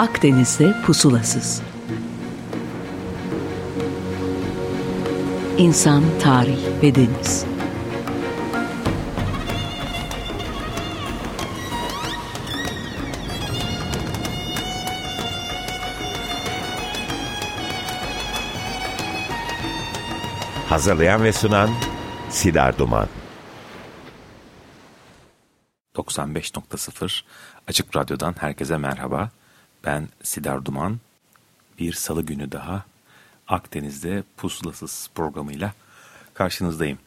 Akdeniz'de pusulasız. İnsan, tarih ve deniz. Hazırlayan ve sunan Sidar Duman. 95.0 Açık Radyo'dan herkese merhaba. Ben Sidar Duman. Bir salı günü daha Akdeniz'de Pusulasız programıyla karşınızdayım.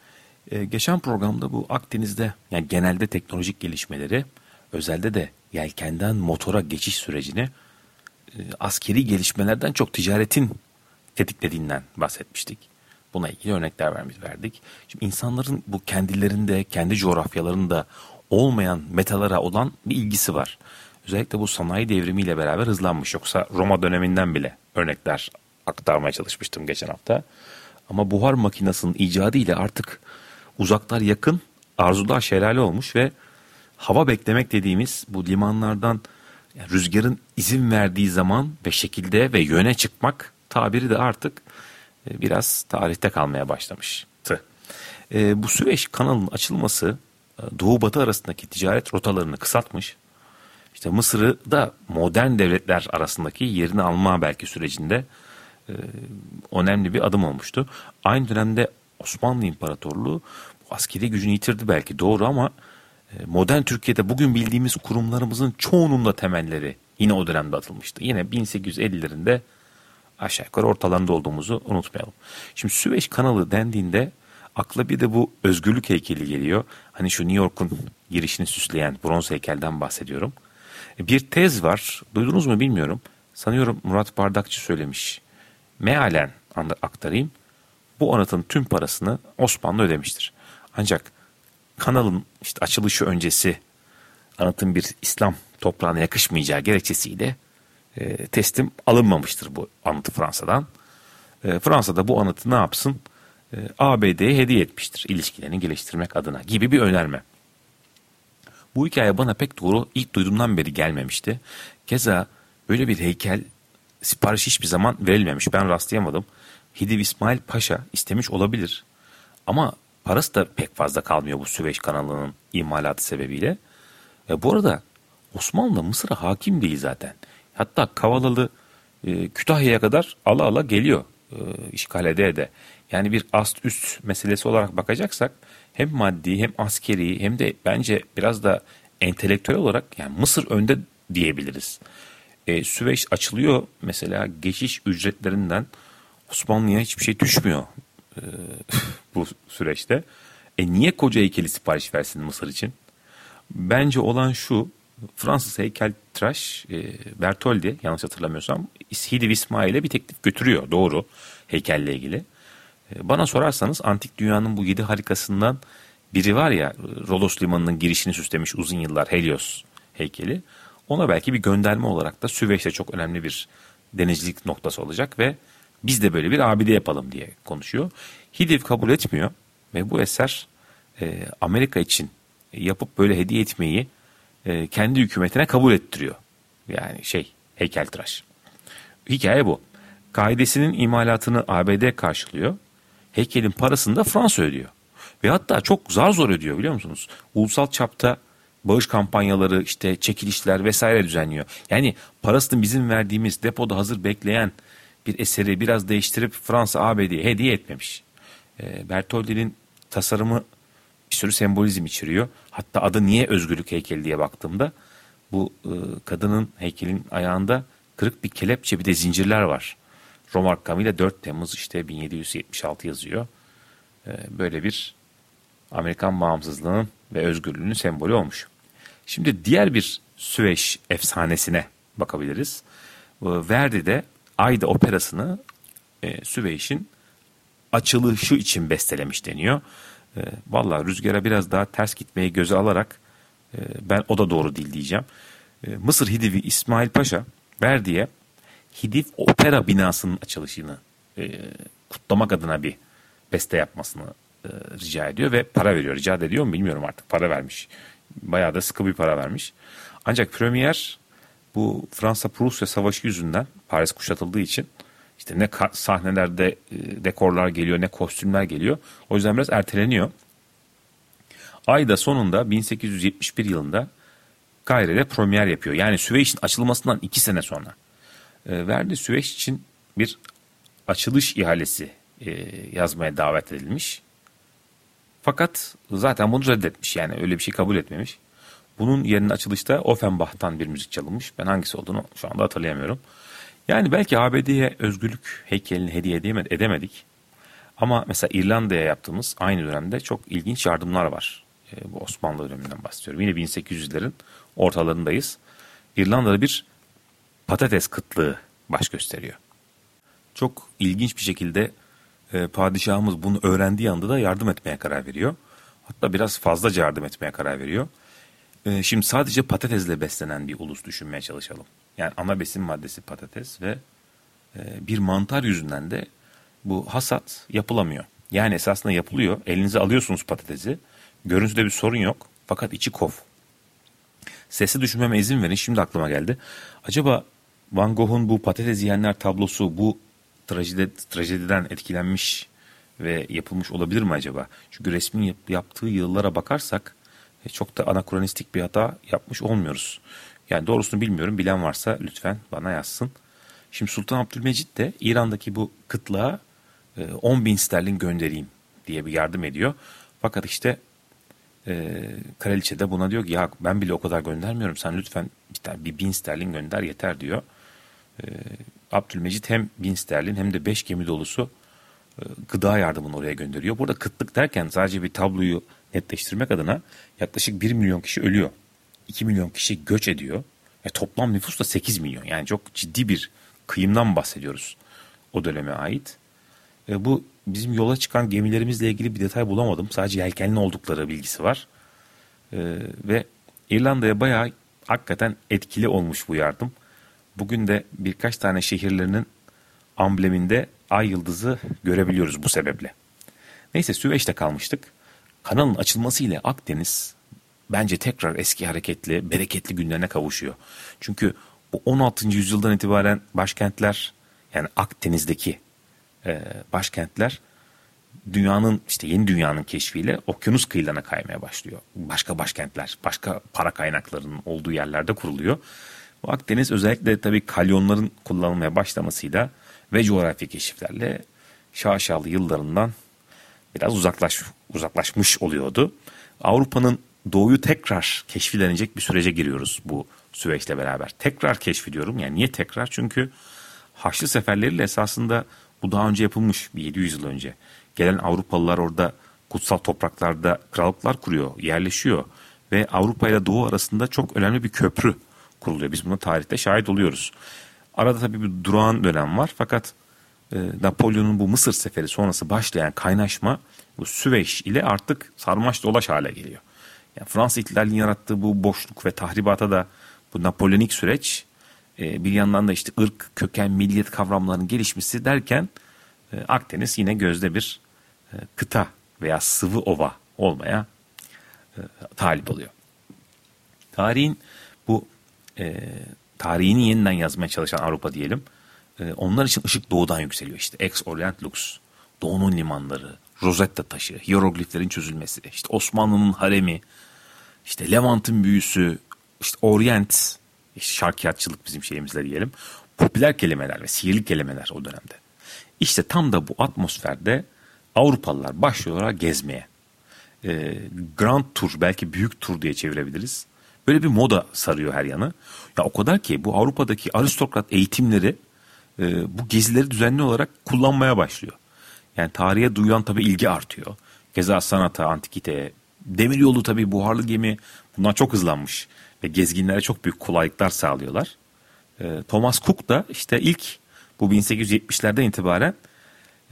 Ee, geçen programda bu Akdeniz'de yani genelde teknolojik gelişmeleri, özelde de yelkenden motora geçiş sürecini e, askeri gelişmelerden çok ticaretin tetiklediğinden bahsetmiştik. Buna ilgili örnekler vermiş verdik. Şimdi insanların bu kendilerinde, kendi coğrafyalarında olmayan metalara olan bir ilgisi var. Özellikle bu sanayi devrimiyle beraber hızlanmış. Yoksa Roma döneminden bile örnekler aktarmaya çalışmıştım geçen hafta. Ama buhar makinesinin icadı ile artık uzaklar yakın, arzular şelale olmuş ve hava beklemek dediğimiz bu limanlardan yani rüzgarın izin verdiği zaman ve şekilde ve yöne çıkmak tabiri de artık e, biraz tarihte kalmaya başlamıştı. E, bu Süveyş kanalının açılması e, Doğu Batı arasındaki ticaret rotalarını kısaltmış. İşte Mısır'ı da modern devletler arasındaki yerini alma belki sürecinde e, önemli bir adım olmuştu. Aynı dönemde Osmanlı İmparatorluğu askeri gücünü yitirdi belki doğru ama e, modern Türkiye'de bugün bildiğimiz kurumlarımızın çoğunun da temelleri yine o dönemde atılmıştı. Yine 1850'lerinde aşağı yukarı ortalarında olduğumuzu unutmayalım. Şimdi Süveyş kanalı dendiğinde akla bir de bu özgürlük heykeli geliyor. Hani şu New York'un girişini süsleyen bronz heykelden bahsediyorum. E, bir tez var. Duydunuz mu bilmiyorum. Sanıyorum Murat Bardakçı söylemiş. Mealen aktarayım. Bu anıtın tüm parasını Osmanlı ödemiştir. Ancak kanalın işte açılışı öncesi anıtın bir İslam toprağına yakışmayacağı gerekçesiyle e, teslim alınmamıştır bu anıtı Fransa'dan. E, Fransa bu anıtı ne yapsın? E, ABD'ye hediye etmiştir ilişkilerini geliştirmek adına gibi bir önerme. Bu hikaye bana pek doğru ilk duyduğumdan beri gelmemişti. Keza böyle bir heykel sipariş hiçbir zaman verilmemiş. Ben rastlayamadım. Hidiv İsmail Paşa istemiş olabilir. Ama parası da pek fazla kalmıyor bu Süveyş kanalının imalatı sebebiyle. E, bu arada Osmanlı Mısır'a hakim değil zaten. Hatta Kavalalı e, Kütahya'ya kadar ala ala geliyor e, işgal ede de. Yani bir ast üst meselesi olarak bakacaksak hem maddi hem askeri hem de bence biraz da entelektüel olarak yani Mısır önde diyebiliriz. E, Süveyş açılıyor mesela geçiş ücretlerinden Osmanlı'ya hiçbir şey düşmüyor e, bu süreçte. E niye koca heykeli sipariş versin Mısır için? Bence olan şu Fransız heykeltıraş e, Bertoldi yanlış hatırlamıyorsam Hidiv İsmail'e bir teklif götürüyor doğru heykelle ilgili. E, bana sorarsanız antik dünyanın bu yedi harikasından biri var ya Rodos Limanı'nın girişini süslemiş uzun yıllar Helios heykeli. Ona belki bir gönderme olarak da Süveyş'te çok önemli bir denizcilik noktası olacak ve biz de böyle bir abide yapalım diye konuşuyor. Hidiv kabul etmiyor ve bu eser e, Amerika için yapıp böyle hediye etmeyi e, kendi hükümetine kabul ettiriyor. Yani şey heykeltıraş. Hikaye bu. Kaidesinin imalatını ABD karşılıyor. Heykelin parasını da Fransa ödüyor. Ve hatta çok zar zor ödüyor biliyor musunuz? Ulusal çapta bağış kampanyaları işte çekilişler vesaire düzenliyor. Yani parasını bizim verdiğimiz depoda hazır bekleyen bir eseri biraz değiştirip Fransa ABD'ye hediye etmemiş. E, Bertoldi'nin tasarımı bir sürü sembolizm içeriyor. Hatta adı niye özgürlük heykeli diye baktığımda bu e, kadının heykelin ayağında kırık bir kelepçe bir de zincirler var. Roma rakamıyla 4 Temmuz işte 1776 yazıyor. E, böyle bir Amerikan bağımsızlığının ve özgürlüğünün sembolü olmuş. Şimdi diğer bir Süveyş efsanesine bakabiliriz. Verdi'de Ayda operasını e, Süveyş'in açılışı için bestelemiş deniyor. E, Valla rüzgara biraz daha ters gitmeyi göze alarak e, ben o da doğru değil diyeceğim. Mısır Hidivi İsmail Paşa Verdi'ye Hidiv Opera binasının açılışını e, kutlamak adına bir beste yapmasını e, rica ediyor ve para veriyor. Rica ediyor mu bilmiyorum artık para vermiş. Bayağı da sıkı bir para vermiş. Ancak Premier bu Fransa-Prusya savaşı yüzünden Paris kuşatıldığı için işte ne sahnelerde e, dekorlar geliyor ne kostümler geliyor. O yüzden biraz erteleniyor. Ayda sonunda 1871 yılında Kaire'de premier yapıyor. Yani Süveyş'in açılmasından iki sene sonra. E, Verdi Süveyş için bir açılış ihalesi e, yazmaya davet edilmiş. Fakat zaten bunu reddetmiş yani öyle bir şey kabul etmemiş. Bunun yerine açılışta Offenbach'tan bir müzik çalınmış. Ben hangisi olduğunu şu anda hatırlayamıyorum. Yani belki ABD'ye özgürlük heykelini hediye edemedik. Ama mesela İrlanda'ya yaptığımız aynı dönemde çok ilginç yardımlar var. E, bu Osmanlı döneminden bahsediyorum. Yine 1800'lerin ortalarındayız. İrlanda'da bir patates kıtlığı baş gösteriyor. Çok ilginç bir şekilde e, padişahımız bunu öğrendiği anda da yardım etmeye karar veriyor. Hatta biraz fazlaca yardım etmeye karar veriyor. E, şimdi sadece patatesle beslenen bir ulus düşünmeye çalışalım. Yani ana besin maddesi patates ve e, bir mantar yüzünden de bu hasat yapılamıyor. Yani esasında yapılıyor. Elinize alıyorsunuz patatesi. Görüntüde bir sorun yok. Fakat içi kof. Sesi düşünmeme izin verin. Şimdi aklıma geldi. Acaba Van Gogh'un bu patates yiyenler tablosu bu trajedi, trajediden etkilenmiş ve yapılmış olabilir mi acaba? Çünkü resmin yap, yaptığı yıllara bakarsak e, çok da anakronistik bir hata yapmış olmuyoruz. Yani doğrusunu bilmiyorum. Bilen varsa lütfen bana yazsın. Şimdi Sultan Abdülmecit de İran'daki bu kıtlığa 10 e, bin sterlin göndereyim diye bir yardım ediyor. Fakat işte e, kraliçe de buna diyor ki ya ben bile o kadar göndermiyorum sen lütfen bir, bir bin sterlin gönder yeter diyor. E, Abdülmecit hem bin sterlin hem de beş gemi dolusu e, gıda yardımını oraya gönderiyor. Burada kıtlık derken sadece bir tabloyu netleştirmek adına yaklaşık 1 milyon kişi ölüyor. 2 milyon kişi göç ediyor. E, toplam nüfus da 8 milyon. Yani çok ciddi bir kıyımdan bahsediyoruz o döneme ait. E, bu bizim yola çıkan gemilerimizle ilgili bir detay bulamadım. Sadece yelkenli oldukları bilgisi var. E, ve İrlanda'ya bayağı hakikaten etkili olmuş bu yardım. Bugün de birkaç tane şehirlerinin ambleminde ay yıldızı görebiliyoruz bu sebeple. Neyse Süveyş'te kalmıştık. Kanalın açılması ile Akdeniz bence tekrar eski hareketli, bereketli günlerine kavuşuyor. Çünkü bu 16. yüzyıldan itibaren başkentler yani Akdeniz'deki e, başkentler dünyanın işte yeni dünyanın keşfiyle okyanus kıyılarına kaymaya başlıyor. Başka başkentler, başka para kaynaklarının olduğu yerlerde kuruluyor. Bu Akdeniz özellikle tabii kalyonların kullanılmaya başlamasıyla ve coğrafi keşiflerle şaşalı yıllarından biraz uzaklaş, uzaklaşmış oluyordu. Avrupa'nın doğuyu tekrar keşfilenecek bir sürece giriyoruz bu Süveyş'le beraber. Tekrar keşfediyorum. Yani niye tekrar? Çünkü Haçlı seferleriyle esasında bu daha önce yapılmış bir 700 yıl önce. Gelen Avrupalılar orada kutsal topraklarda krallıklar kuruyor, yerleşiyor ve Avrupa ile Doğu arasında çok önemli bir köprü kuruluyor. Biz buna tarihte şahit oluyoruz. Arada tabii bir durağan dönem var fakat e, Napolyon'un bu Mısır seferi sonrası başlayan kaynaşma bu Süveyş ile artık sarmaş dolaş hale geliyor. Yani Fransız ihtilalinin yarattığı bu boşluk ve tahribata da bu Napolyonik süreç e, bir yandan da işte ırk, köken, milliyet kavramlarının gelişmesi derken e, Akdeniz yine gözde bir e, kıta veya sıvı ova olmaya e, talip oluyor. Tarihin e, tarihini yeniden yazmaya çalışan Avrupa diyelim. E, onlar için ışık doğudan yükseliyor. İşte Ex Orient Lux, Doğu'nun limanları, Rosetta taşı, hierogliflerin çözülmesi, işte Osmanlı'nın haremi, işte Levant'ın büyüsü, işte Orient, işte şarkiyatçılık bizim şeyimizle diyelim. Popüler kelimeler ve sihirli kelimeler o dönemde. İşte tam da bu atmosferde Avrupalılar başlıyorlar gezmeye. E, Grand Tour belki büyük tur diye çevirebiliriz. Böyle bir moda sarıyor her yanı. Ya o kadar ki bu Avrupa'daki aristokrat eğitimleri e, bu gezileri düzenli olarak kullanmaya başlıyor. Yani tarihe duyulan tabii ilgi artıyor. Keza sanata, antikiteye, demir yolu tabii buharlı gemi bunlar çok hızlanmış ve gezginlere çok büyük kolaylıklar sağlıyorlar. E, Thomas Cook da işte ilk bu 1870'lerden itibaren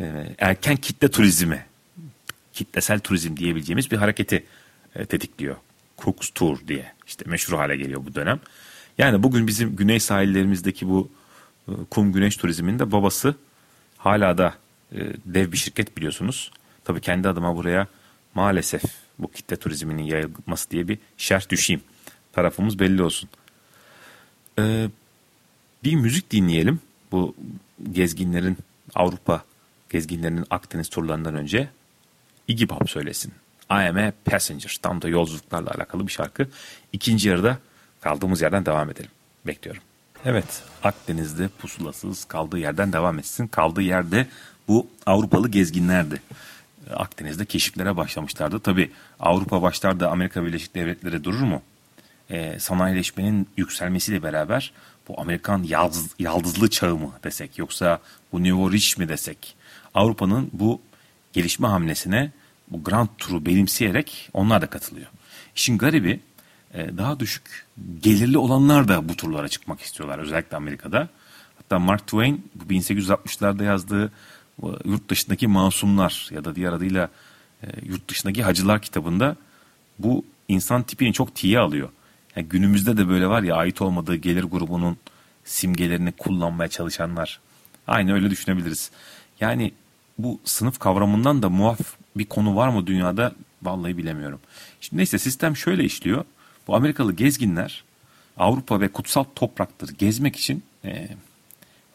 e, erken kitle turizmi, kitlesel turizm diyebileceğimiz bir hareketi e, tetikliyor. Cook's Tour diye işte meşhur hale geliyor bu dönem. Yani bugün bizim güney sahillerimizdeki bu e, kum güneş turizminin babası hala da e, dev bir şirket biliyorsunuz. Tabii kendi adıma buraya maalesef bu kitle turizminin yayılması diye bir şerh düşeyim. Tarafımız belli olsun. e, bir müzik dinleyelim. Bu gezginlerin Avrupa gezginlerinin Akdeniz turlarından önce Iggy Pop söylesin. I am a passenger. Tam da yolculuklarla alakalı bir şarkı. İkinci yarıda kaldığımız yerden devam edelim. Bekliyorum. Evet, Akdeniz'de pusulasız kaldığı yerden devam etsin. Kaldığı yerde bu Avrupalı gezginlerdi. Akdeniz'de keşiflere başlamışlardı. Tabi Avrupa başlarda Amerika Birleşik Devletleri durur mu? Ee, sanayileşmenin yükselmesiyle beraber bu Amerikan yaldız, yaldızlı çağı mı desek yoksa bu New Rich mi desek Avrupa'nın bu gelişme hamlesine bu Grand Tour'u benimseyerek onlar da katılıyor. İşin garibi e, daha düşük gelirli olanlar da bu turlara çıkmak istiyorlar özellikle Amerika'da. Hatta Mark Twain 1860'larda yazdığı yurt dışındaki masumlar ya da diğer adıyla e, yurt dışındaki hacılar kitabında bu insan tipini çok tiye alıyor. Yani günümüzde de böyle var ya ait olmadığı gelir grubunun simgelerini kullanmaya çalışanlar. Aynı öyle düşünebiliriz. Yani bu sınıf kavramından da muaf bir konu var mı dünyada vallahi bilemiyorum. Şimdi neyse sistem şöyle işliyor. Bu Amerikalı gezginler Avrupa ve kutsal topraktır gezmek için e,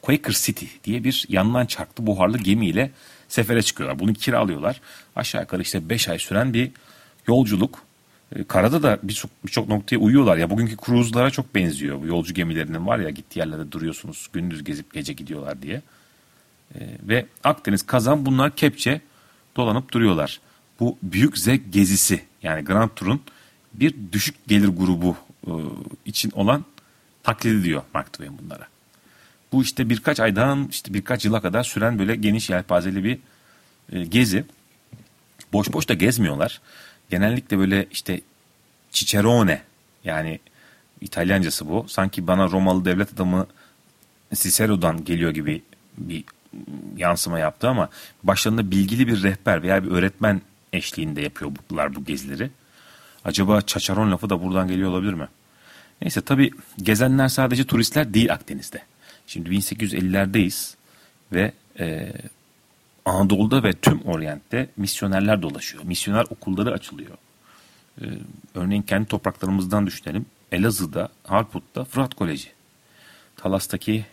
Quaker City diye bir yandan çarklı buharlı gemiyle sefere çıkıyorlar. Bunu kiralıyorlar. Aşağı yukarı işte 5 ay süren bir yolculuk. E, karada da birçok bir noktaya uyuyorlar. Ya bugünkü kruzlara çok benziyor. Bu yolcu gemilerinin var ya gittiği yerlerde duruyorsunuz. Gündüz gezip gece gidiyorlar diye. E, ve Akdeniz, Kazan bunlar kepçe dolanıp duruyorlar. Bu büyük zevk gezisi yani Grand Tour'un bir düşük gelir grubu e, için olan taklidi diyor Mark Twain bunlara. Bu işte birkaç aydan işte birkaç yıla kadar süren böyle geniş yelpazeli bir e, gezi. Boş boş da gezmiyorlar. Genellikle böyle işte Cicerone yani İtalyancası bu. Sanki bana Romalı devlet adamı Cicero'dan geliyor gibi bir yansıma yaptı ama başlarında bilgili bir rehber veya bir öğretmen eşliğinde yapıyorlar bu gezileri. Acaba çaçaron lafı da buradan geliyor olabilir mi? Neyse tabi gezenler sadece turistler değil Akdeniz'de. Şimdi 1850'lerdeyiz ve e, Anadolu'da ve tüm Orient'te misyonerler dolaşıyor. Misyoner okulları açılıyor. E, örneğin kendi topraklarımızdan düşünelim. Elazığ'da, Harput'ta Fırat Koleji. Talas'taki,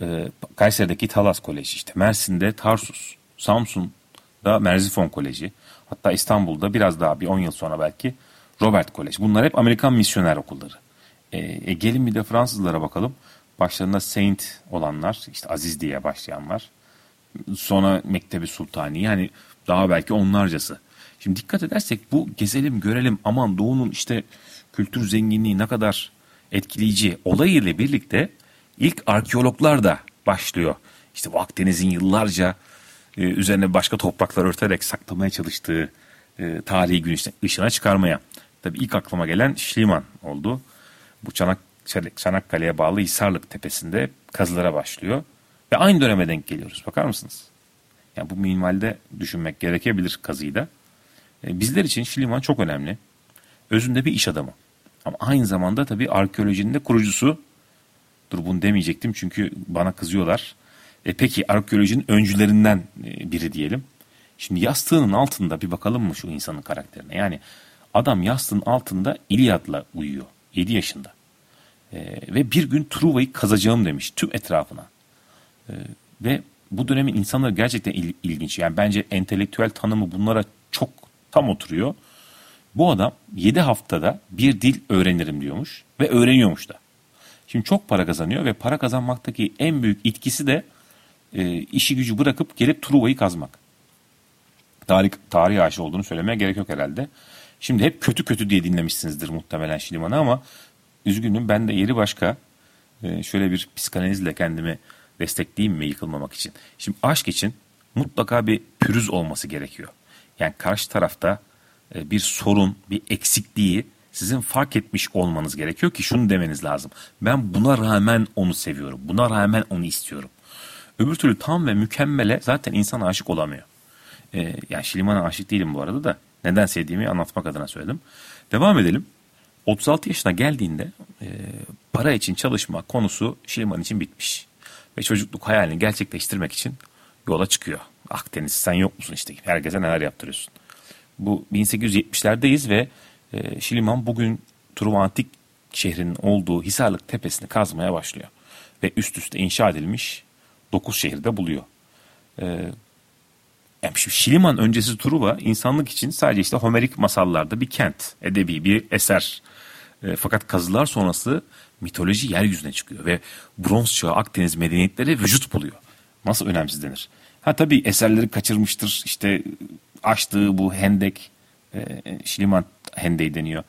e, Kayseri'deki Talas Koleji işte. Mersin'de Tarsus, Samsun'da Merzifon Koleji. Hatta İstanbul'da biraz daha bir 10 yıl sonra belki Robert Koleji. Bunlar hep Amerikan misyoner okulları. E, e, gelin bir de Fransızlara bakalım. Başlarında Saint olanlar, işte Aziz diye başlayanlar. Sonra Mektebi Sultani yani daha belki onlarcası. Şimdi dikkat edersek bu gezelim görelim aman doğunun işte kültür zenginliği ne kadar etkileyici olayıyla birlikte ilk arkeologlar da başlıyor. İşte bu Akdeniz'in yıllarca e, üzerine başka topraklar örterek saklamaya çalıştığı e, tarihi gün ışığına çıkarmaya. Tabii ilk aklıma gelen Şliman oldu. Bu Çanak, Çanakkale'ye bağlı Hisarlık tepesinde kazılara başlıyor. Ve aynı döneme denk geliyoruz. Bakar mısınız? Yani bu minvalde düşünmek gerekebilir kazıyı da. E, bizler için Şliman çok önemli. Özünde bir iş adamı. Ama aynı zamanda tabii arkeolojinin de kurucusu. Dur bunu demeyecektim çünkü bana kızıyorlar. E peki arkeolojinin öncülerinden e, biri diyelim. Şimdi yastığının altında bir bakalım mı şu insanın karakterine? Yani adam yastığın altında İlyad'la uyuyor. 7 yaşında. E, ve bir gün Truva'yı kazacağım demiş tüm etrafına. E, ve bu dönemin insanları gerçekten il, ilginç. Yani bence entelektüel tanımı bunlara çok tam oturuyor. Bu adam 7 haftada bir dil öğrenirim diyormuş ve öğreniyormuş da. Şimdi çok para kazanıyor ve para kazanmaktaki en büyük itkisi de e, işi gücü bırakıp gelip Truva'yı kazmak. Tarih, tarih aşı olduğunu söylemeye gerek yok herhalde. Şimdi hep kötü kötü diye dinlemişsinizdir muhtemelen Şiliman'ı ama üzgünüm ben de yeri başka. E, şöyle bir psikanalizle kendimi destekleyeyim mi yıkılmamak için. Şimdi aşk için mutlaka bir pürüz olması gerekiyor. Yani karşı tarafta e, bir sorun, bir eksikliği sizin fark etmiş olmanız gerekiyor ki şunu demeniz lazım. Ben buna rağmen onu seviyorum. Buna rağmen onu istiyorum. Öbür türlü tam ve mükemmele zaten insan aşık olamıyor. Ee, yani Şiliman'a aşık değilim bu arada da. Neden sevdiğimi anlatmak adına söyledim. Devam edelim. 36 yaşına geldiğinde e, para için çalışma konusu Şiliman için bitmiş. Ve çocukluk hayalini gerçekleştirmek için yola çıkıyor. Akdeniz sen yok musun işte herkese neler yaptırıyorsun. Bu 1870'lerdeyiz ve e, Şiliman bugün Truva Antik şehrinin olduğu Hisarlık tepesini kazmaya başlıyor. Ve üst üste inşa edilmiş 9 şehirde buluyor. Ee, yani Şiliman öncesi Truva insanlık için sadece işte Homerik masallarda bir kent, edebi bir eser. E, fakat kazılar sonrası mitoloji yeryüzüne çıkıyor ve bronz çağı Akdeniz medeniyetleri vücut buluyor. Nasıl önemsiz denir? Ha tabii eserleri kaçırmıştır. İşte açtığı bu hendek, Şiliman hendeği deniyor.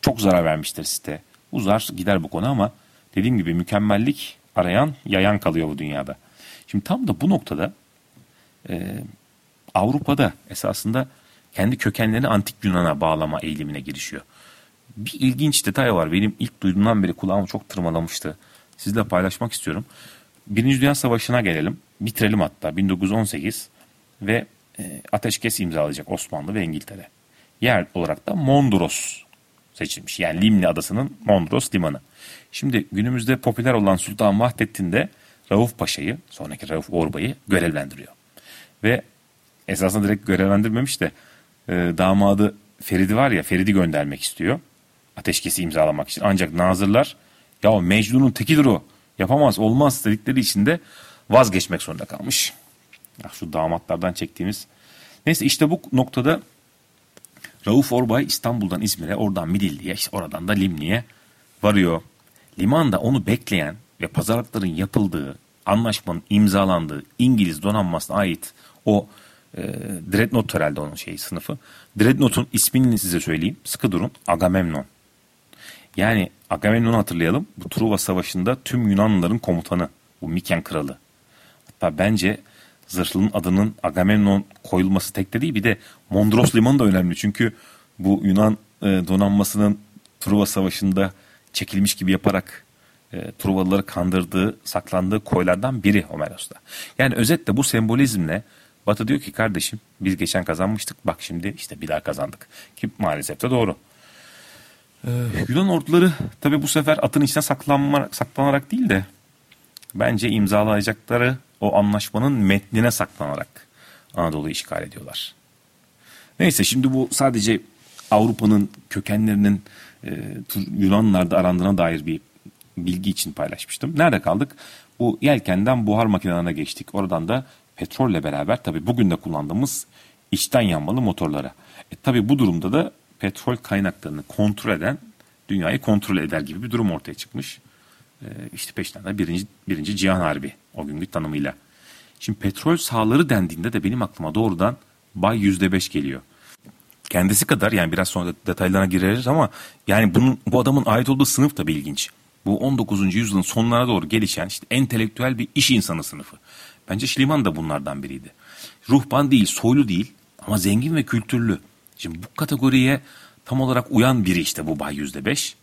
Çok zarar vermiştir site. Uzar gider bu konu ama dediğim gibi mükemmellik arayan yayan kalıyor bu dünyada. Şimdi tam da bu noktada e, Avrupa'da esasında kendi kökenlerini antik Yunan'a bağlama eğilimine girişiyor. Bir ilginç detay var. Benim ilk duyduğumdan beri kulağımı çok tırmalamıştı. Sizle paylaşmak istiyorum. Birinci Dünya Savaşı'na gelelim. Bitirelim hatta 1918 ve e, ateşkes imzalayacak Osmanlı ve İngiltere. Yer olarak da Mondros seçilmiş. Yani Limni Adası'nın Mondros limanı. Şimdi günümüzde popüler olan Sultan Vahdettin de Rauf Paşa'yı, sonraki Rauf Orbay'ı görevlendiriyor. Ve esasında direkt görevlendirmemiş de e, damadı Feridi var ya Feridi göndermek istiyor. Ateşkesi imzalamak için. Ancak nazırlar ya Mecnun'un tekidir o. Yapamaz olmaz dedikleri için de vazgeçmek zorunda kalmış. Ah, şu damatlardan çektiğimiz. Neyse işte bu noktada Rauf Orbay İstanbul'dan İzmir'e oradan Midilli'ye işte oradan da Limni'ye varıyor. Limanda onu bekleyen ve pazarlıkların yapıldığı anlaşmanın imzalandığı İngiliz donanmasına ait o e, Dreadnought herhalde onun şeyi sınıfı. Dreadnought'un ismini size söyleyeyim. Sıkı durun. Agamemnon. Yani Agamemnon'u hatırlayalım. Bu Truva Savaşı'nda tüm Yunanlıların komutanı. Bu Miken kralı. Hatta bence zırhlının adının Agamemnon koyulması tek de değil. Bir de Mondros Limanı da önemli. Çünkü bu Yunan e, donanmasının Truva Savaşı'nda çekilmiş gibi yaparak e, Truvalıları kandırdığı, saklandığı koylardan biri Homeros'ta. Yani özetle bu sembolizmle Batı diyor ki kardeşim biz geçen kazanmıştık bak şimdi işte bir daha kazandık. Ki maalesef de doğru. Ee, Yunan orduları tabi bu sefer atın içine saklanma, saklanarak değil de bence imzalayacakları o anlaşmanın metnine saklanarak Anadolu'yu işgal ediyorlar. Neyse şimdi bu sadece Avrupa'nın kökenlerinin e, Yunanlarda arandığına dair bir bilgi için paylaşmıştım. Nerede kaldık? Bu yelkenden buhar makinelerine geçtik. Oradan da petrolle beraber tabii bugün de kullandığımız içten yanmalı motorlara. E, tabii bu durumda da petrol kaynaklarını kontrol eden dünyayı kontrol eder gibi bir durum ortaya çıkmış. E, işte peşinden de birinci, birinci Cihan Harbi o günkü tanımıyla. Şimdi petrol sahaları dendiğinde de benim aklıma doğrudan Bay %5 geliyor. Kendisi kadar yani biraz sonra detaylarına gireriz ama yani bunun bu adamın ait olduğu sınıf da bir ilginç. Bu 19. yüzyılın sonlarına doğru gelişen işte entelektüel bir iş insanı sınıfı. Bence Şliman da bunlardan biriydi. Ruhban değil, soylu değil ama zengin ve kültürlü. Şimdi bu kategoriye tam olarak uyan biri işte bu Bay Yüzde Beş.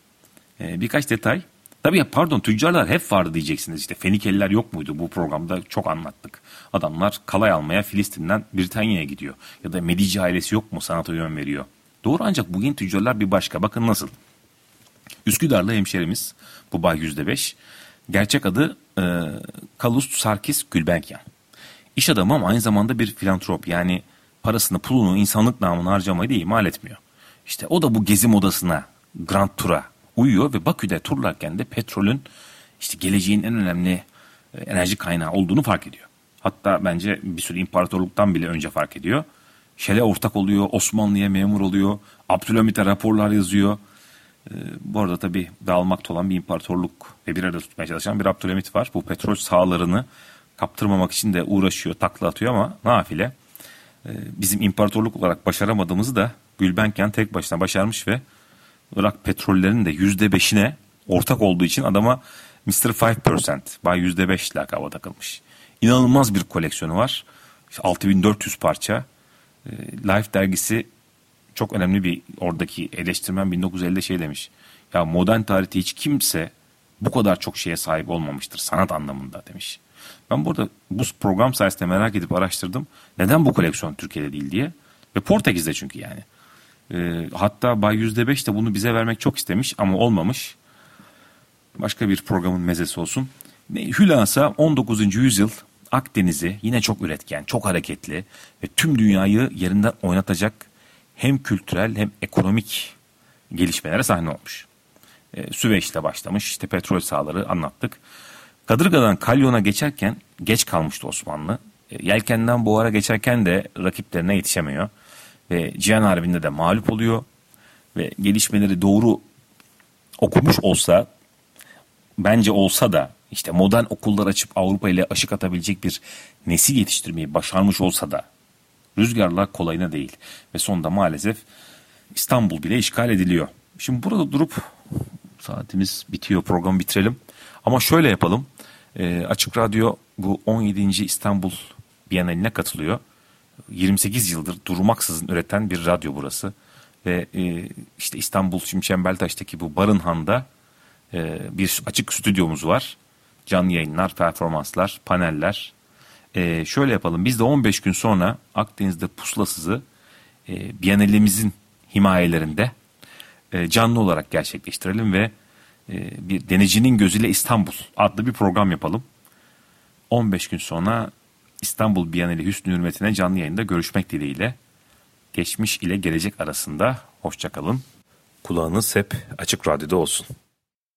Ee, birkaç detay. Tabii ya pardon tüccarlar hep vardı diyeceksiniz. İşte Fenikeliler yok muydu bu programda çok anlattık. Adamlar kalay almaya Filistin'den Britanya'ya gidiyor. Ya da Medici ailesi yok mu sanata yön veriyor. Doğru ancak bugün tüccarlar bir başka. Bakın nasıl. Üsküdar'lı hemşerimiz bu Bay Yüzde Beş. Gerçek adı e, Kalust Sarkis Gülbenkian. İş adamı ama aynı zamanda bir filantrop yani parasını pulunu insanlık namına harcamayı da ihmal etmiyor. İşte o da bu gezi modasına Grand Tour'a uyuyor ve Bakü'de turlarken de petrolün işte geleceğin en önemli e, enerji kaynağı olduğunu fark ediyor. Hatta bence bir sürü imparatorluktan bile önce fark ediyor. Şele ortak oluyor, Osmanlı'ya memur oluyor, Abdülhamit'e raporlar yazıyor. Ee, bu arada tabii dağılmakta olan bir imparatorluk ve bir arada tutmaya çalışan bir Abdülhamit var. Bu petrol sahalarını kaptırmamak için de uğraşıyor, takla atıyor ama nafile. Ee, bizim imparatorluk olarak başaramadığımızı da Gülbenken tek başına başarmış ve Irak petrollerinin de yüzde beşine ortak olduğu için adama Mr. 5% bay yüzde beş lakaba takılmış. İnanılmaz bir koleksiyonu var. İşte 6400 parça. Ee, Life dergisi çok önemli bir oradaki eleştirmen 1950'de şey demiş. Ya modern tarihte hiç kimse bu kadar çok şeye sahip olmamıştır sanat anlamında demiş. Ben burada bu program sayesinde merak edip araştırdım. Neden bu koleksiyon Türkiye'de değil diye. Ve Portekiz'de çünkü yani. E, hatta Bay %5 de bunu bize vermek çok istemiş ama olmamış. Başka bir programın mezesi olsun. Hülasa 19. yüzyıl Akdeniz'i yine çok üretken, çok hareketli ve tüm dünyayı yerinden oynatacak hem kültürel hem ekonomik gelişmelere sahne olmuş. E, Süveyş'le başlamış işte petrol sahaları anlattık. Kadırga'dan Kalyon'a geçerken geç kalmıştı Osmanlı. E, Yelken'den Boğar'a geçerken de rakiplerine yetişemiyor. Ve Cihan Harbi'nde de mağlup oluyor. Ve gelişmeleri doğru okumuş olsa bence olsa da işte modern okullar açıp Avrupa ile aşık atabilecek bir nesil yetiştirmeyi başarmış olsa da rüzgarlar kolayına değil. Ve sonunda maalesef İstanbul bile işgal ediliyor. Şimdi burada durup saatimiz bitiyor programı bitirelim. Ama şöyle yapalım. E, Açık Radyo bu 17. İstanbul Bienali'ne katılıyor. 28 yıldır durmaksızın üreten bir radyo burası. Ve e, işte İstanbul şimdi Çembertaş'taki bu Barınhan'da e, bir açık stüdyomuz var. Canlı yayınlar, performanslar, paneller. E, şöyle yapalım. Biz de 15 gün sonra Akdeniz'de pusulasızı e, Biennalimizin himayelerinde e, canlı olarak gerçekleştirelim ve e, bir denecinin gözüyle İstanbul adlı bir program yapalım. 15 gün sonra İstanbul Biyaneli Hüsnü Hürmetine canlı yayında görüşmek dileğiyle. Geçmiş ile gelecek arasında hoşçakalın. Kulağınız hep açık radyoda olsun.